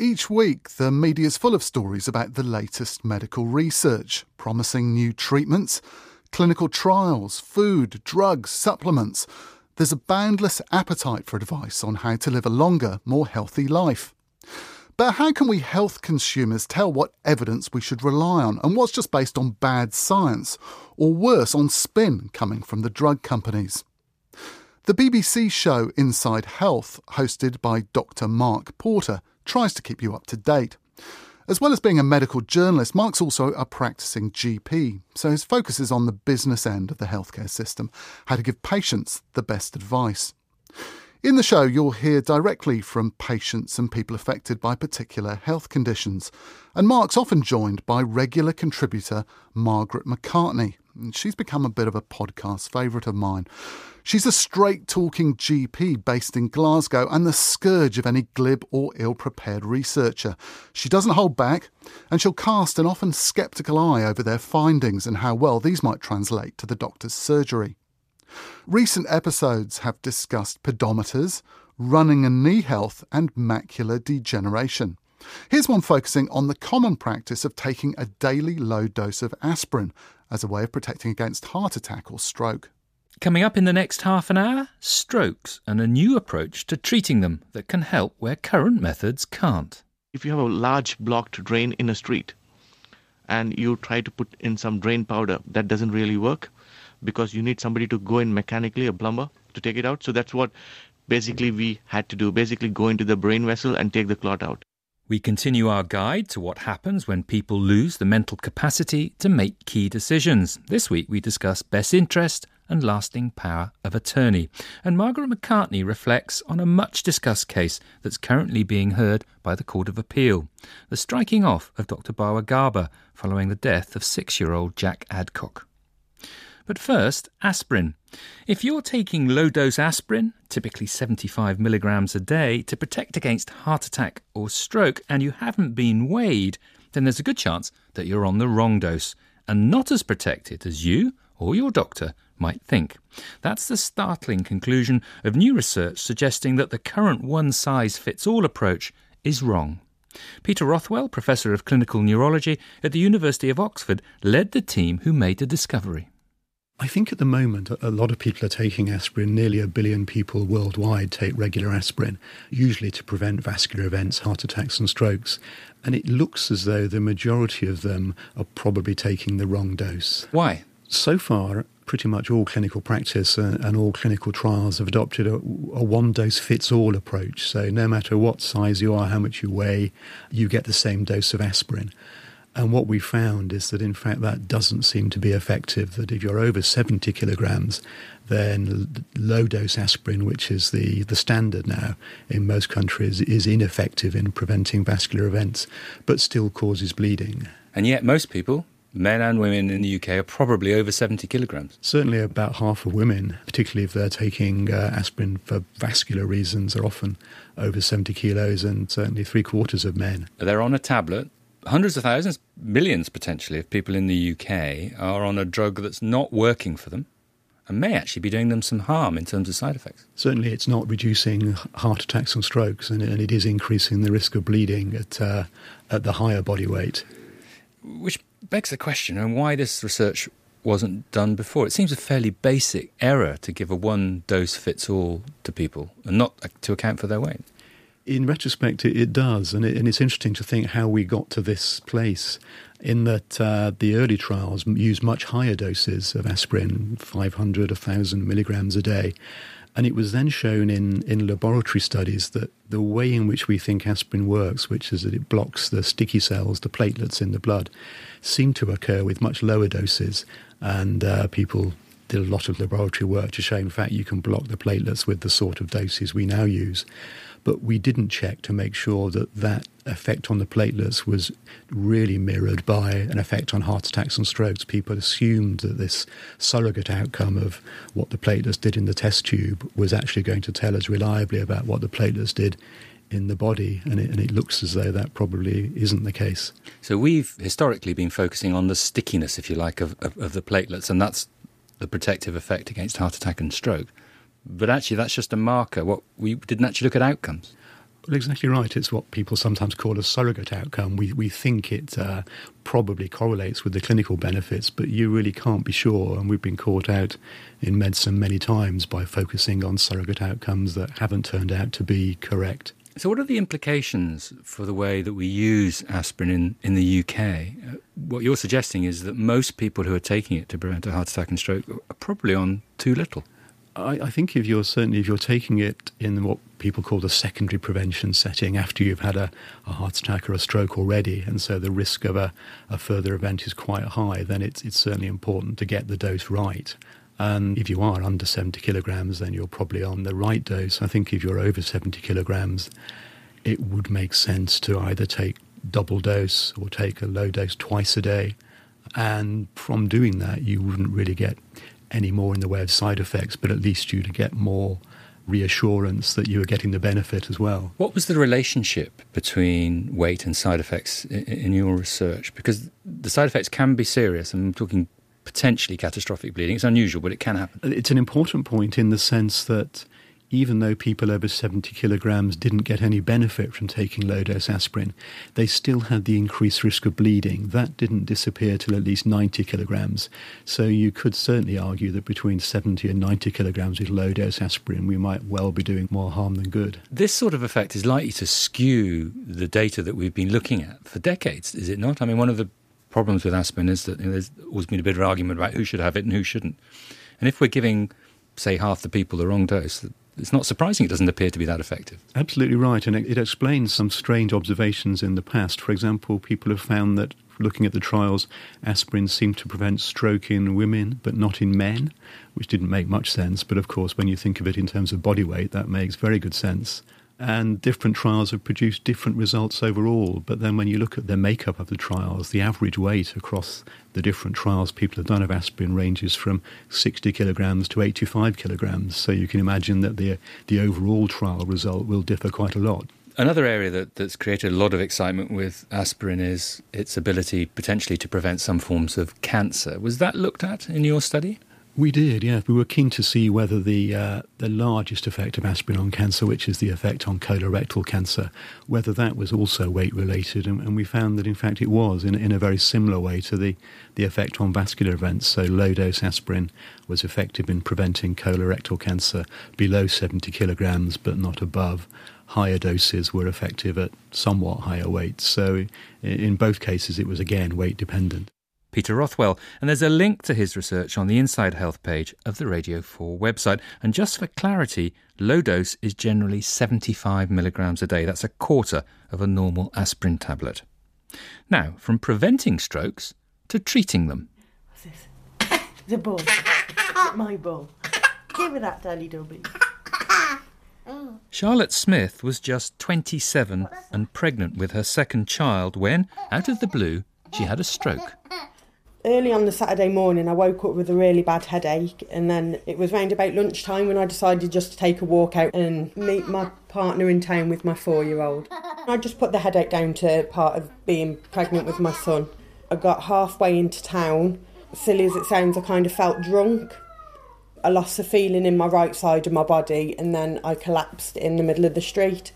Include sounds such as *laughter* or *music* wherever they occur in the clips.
Each week, the media's full of stories about the latest medical research, promising new treatments, clinical trials, food, drugs, supplements. There's a boundless appetite for advice on how to live a longer, more healthy life. But how can we health consumers tell what evidence we should rely on and what's just based on bad science, or worse, on spin coming from the drug companies? The BBC show Inside Health, hosted by Dr. Mark Porter, tries to keep you up to date. As well as being a medical journalist, Mark's also a practicing GP, so his focus is on the business end of the healthcare system, how to give patients the best advice. In the show, you'll hear directly from patients and people affected by particular health conditions. And Mark's often joined by regular contributor Margaret McCartney. And she's become a bit of a podcast favourite of mine. She's a straight talking GP based in Glasgow and the scourge of any glib or ill prepared researcher. She doesn't hold back, and she'll cast an often sceptical eye over their findings and how well these might translate to the doctor's surgery. Recent episodes have discussed pedometers, running and knee health, and macular degeneration. Here's one focusing on the common practice of taking a daily low dose of aspirin as a way of protecting against heart attack or stroke. Coming up in the next half an hour, strokes and a new approach to treating them that can help where current methods can't. If you have a large blocked drain in a street and you try to put in some drain powder, that doesn't really work because you need somebody to go in mechanically, a plumber, to take it out. So that's what basically we had to do basically go into the brain vessel and take the clot out. We continue our guide to what happens when people lose the mental capacity to make key decisions. This week we discuss best interest and lasting power of attorney. And Margaret McCartney reflects on a much discussed case that's currently being heard by the Court of Appeal the striking off of Dr. Bawa Garba following the death of six year old Jack Adcock. But first, aspirin. If you're taking low dose aspirin, typically 75 milligrams a day, to protect against heart attack or stroke, and you haven't been weighed, then there's a good chance that you're on the wrong dose and not as protected as you or your doctor might think. That's the startling conclusion of new research suggesting that the current one size fits all approach is wrong. Peter Rothwell, Professor of Clinical Neurology at the University of Oxford, led the team who made the discovery. I think at the moment a lot of people are taking aspirin. Nearly a billion people worldwide take regular aspirin, usually to prevent vascular events, heart attacks, and strokes. And it looks as though the majority of them are probably taking the wrong dose. Why? So far, pretty much all clinical practice and, and all clinical trials have adopted a, a one dose fits all approach. So, no matter what size you are, how much you weigh, you get the same dose of aspirin. And what we found is that, in fact, that doesn't seem to be effective. That if you're over 70 kilograms, then low dose aspirin, which is the, the standard now in most countries, is ineffective in preventing vascular events, but still causes bleeding. And yet, most people, men and women in the UK, are probably over 70 kilograms. Certainly, about half of women, particularly if they're taking uh, aspirin for vascular reasons, are often over 70 kilos, and certainly three quarters of men. They're on a tablet hundreds of thousands, millions potentially, of people in the UK are on a drug that's not working for them and may actually be doing them some harm in terms of side effects. Certainly, it's not reducing heart attacks and strokes, and, and it is increasing the risk of bleeding at, uh, at the higher body weight. Which begs the question on why this research wasn't done before. It seems a fairly basic error to give a one dose fits all to people and not to account for their weight in retrospect, it, it does, and, it, and, it's interesting to think how we got to this place. In that uh, the early trials used much higher doses of aspirin, 500, 1,000 milligrams a day. And it was then shown in, in laboratory studies that the way in which we think aspirin works, which is that it blocks the sticky cells, the platelets in the blood, seemed to occur with much lower doses. And uh, people did a lot of laboratory work to show, in fact, you can block the platelets with the sort of doses we now use. But we didn't check to make sure that that effect on the platelets was really mirrored by an effect on heart attacks and strokes. People assumed that this surrogate outcome of what the platelets did in the test tube was actually going to tell us reliably about what the platelets did in the body, and it, and it, looks as though that probably isn't the case. So we've historically been focusing on the stickiness, if you like, of, of, of, the platelets, and that's the protective effect against heart attack and stroke. But actually, that's just a marker. What we didn't actually look at outcomes. Well, exactly right. It's what people sometimes call a surrogate outcome. We we think it uh, probably correlates with the clinical benefits, but you really can't be sure. And we've been caught out in medicine many times by focusing on surrogate outcomes that haven't turned out to be correct. So, what are the implications for the way that we use aspirin in, in the UK? Uh, what you're suggesting is that most people who are taking it to prevent a heart attack and stroke are probably on too little. I, I, think if you're certainly if you're taking it in what people call the secondary prevention setting after you've had a, a heart attack or a stroke already, and so the risk of a, a further event is quite high, then it's it's certainly important to get the dose right. And if you are under 70 kilograms, then you're probably on the right dose. I think if you're over 70 kilograms, it would make sense to either take double dose or take a low dose twice a day. And from doing that, you wouldn't really get any more in the way of side effects, but at least you'd get more reassurance that you were getting the benefit as well. What was the relationship between weight and side effects in, your research? Because the side effects can be serious. I'm talking potentially catastrophic bleeding. It's unusual, but it can happen. Uh, it's an important point in the sense that even though people over 70 kilograms didn't get any benefit from taking low dose aspirin, they still had the increased risk of bleeding. That didn't disappear till at least 90 kilograms. So you could certainly argue that between 70 and 90 kilograms with low dose aspirin, we might well be doing more harm than good. This sort of effect is likely to skew the data that we've been looking at for decades, is it not? I mean, one of the problems with aspirin is that you know, there's always been a bit of argument about who should have it and who shouldn't. And if we're giving, say, half the people the wrong dose, it's not surprising it doesn't appear to be that effective. Absolutely right, and it, it, explains some strange observations in the past. For example, people have found that looking at the trials, aspirin seemed to prevent stroke in women but not in men, which didn't make much sense. But of course, when you think of it in terms of body weight, that makes very good sense and different trials have produced different results overall. But then when you look at the makeup of the trials, the average weight across the different trials people have done of aspirin ranges from 60 kilograms to 85 kilograms. So you can imagine that the, the overall trial result will differ quite a lot. Another area that, that's created a lot of excitement with aspirin is its ability potentially to prevent some forms of cancer. Was that looked at in your study? We did, yeah. We were keen to see whether the uh, the largest effect of aspirin on cancer, which is the effect on colorectal cancer, whether that was also weight related, and, and, we found that in fact it was in, in a very similar way to the, the effect on vascular events. So low dose aspirin was effective in preventing colorectal cancer below 70 kilograms, but not above. Higher doses were effective at somewhat higher weights. So in both cases, it was again weight dependent. Peter Rothwell, and there's a link to his research on the Inside Health page of the Radio 4 website. And just for clarity, low dose is generally 75 milligrams a day. That's a quarter of a normal aspirin tablet. Now, from preventing strokes to treating them. What's this? *coughs* The ball. My ball. Give me that, Daddy Dobby. Charlotte Smith was just 27 and pregnant with her second child when, out of the blue, she had a stroke early on the Saturday morning, I woke up with a really bad headache, and then it was round about lunchtime when I decided just to take a walk out and meet my partner in town with my four year old. I just put the headache down to part of being pregnant with my son. I got halfway into town. Silly as it sounds, I kind of felt drunk. I lost the feeling in my right side of my body, and then I collapsed in the middle of the street.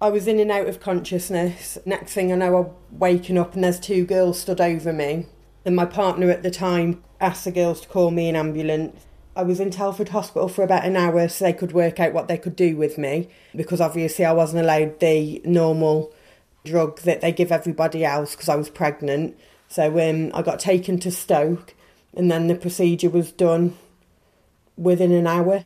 I was in and out of consciousness. Next thing I know, I'm waking up, and there's two girls stood over me and my partner at the time asked the girls to call me an ambulance. I was in Telford Hospital for about an hour so they could work out what they could do with me because obviously I wasn't allowed the normal drug that they give everybody else because I was pregnant. So um, I got taken to Stoke and then the procedure was done within an hour.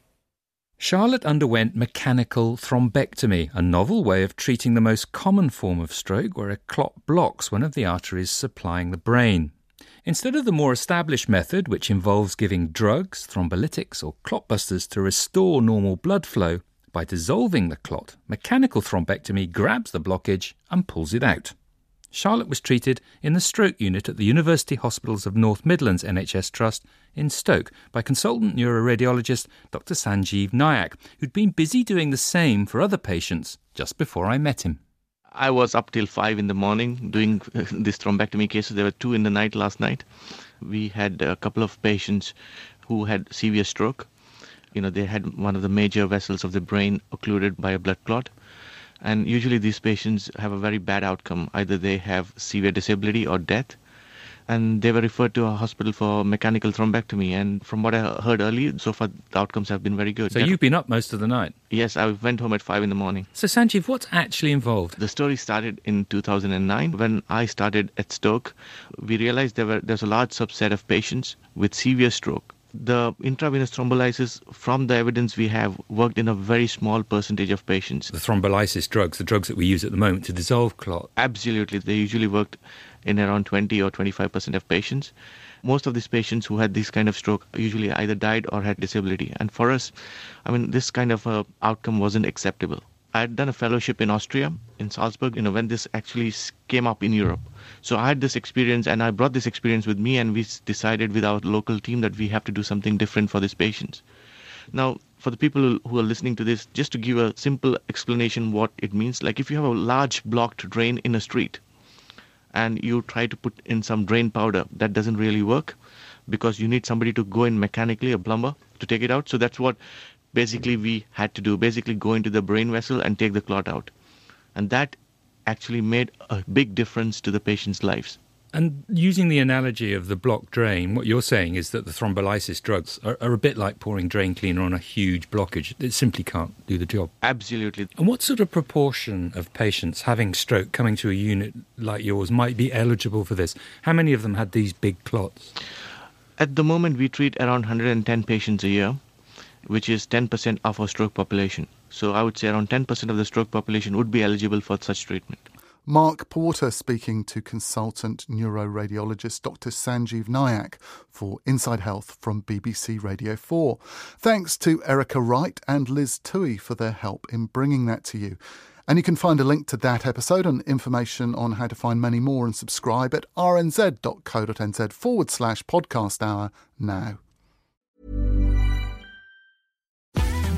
Charlotte underwent mechanical thrombectomy, a novel way of treating the most common form of stroke where a clot blocks one of the arteries supplying the brain. Instead of the more established method, which involves giving drugs, thrombolytics, or clotbusters to restore normal blood flow, by dissolving the clot, mechanical thrombectomy grabs the blockage and pulls it out. Charlotte was treated in the stroke unit at the University Hospitals of North Midlands NHS Trust in Stoke by consultant neuroradiologist Dr. Sanjeev Nayak, who'd been busy doing the same for other patients just before I met him. I was up till five in the morning doing *laughs* this thrombectomy cases. There were two in the night last night. We had a couple of patients who had severe stroke. You know, they had one of the major vessels of the brain occluded by a blood clot. And usually these patients have a very bad outcome. Either they have severe disability or death. And they were referred to a hospital for mechanical thrombectomy. And from what I heard earlier, so far the outcomes have been very good. So you've been up most of the night? Yes, I went home at 5 in the morning. So Sanjeev, what's actually involved? The story started in 2009. When I started at Stoke, we realized there were there's a large subset of patients with severe stroke the intravenous thrombolysis, from the evidence we have, worked in a very small percentage of patients. The thrombolysis drugs, the drugs that we use at the moment to dissolve clot. Absolutely. They usually worked in around 20 or 25% of patients. Most of these patients who had this kind of stroke usually either died or had disability. And for us, I mean, this kind of uh, outcome wasn't acceptable. I had done a fellowship in Austria, in Salzburg, you know, when this actually came up in Europe. So I had this experience and I brought this experience with me and we decided with our local team that we have to do something different for these patients. Now, for the people who are listening to this, just to give a simple explanation what it means, like if you have a large blocked drain in a street and you try to put in some drain powder, that doesn't really work because you need somebody to go in mechanically, a plumber, to take it out. So that's what basically we had to do basically go into the brain vessel and take the clot out and that actually made a big difference to the patient's lives and using the analogy of the block drain, what you're saying is that the thrombolysis drugs are, are, a bit like pouring drain cleaner on a huge blockage. It simply can't do the job. Absolutely. And what sort of proportion of patients having stroke coming to a unit like yours might be eligible for this? How many of them had these big clots? At the moment, we treat around 110 patients a year which is 10% of our stroke population. So I would say around 10% of the stroke population would be eligible for such treatment. Mark Porter speaking to consultant neuroradiologist Dr. Sanjeev Nayak for Inside Health from BBC Radio 4. Thanks to Erica Wright and Liz Tui for their help in bringing that to you. And you can find a link to that episode and information on how to find many more and subscribe at rnz.co.nz forward slash podcast hour now.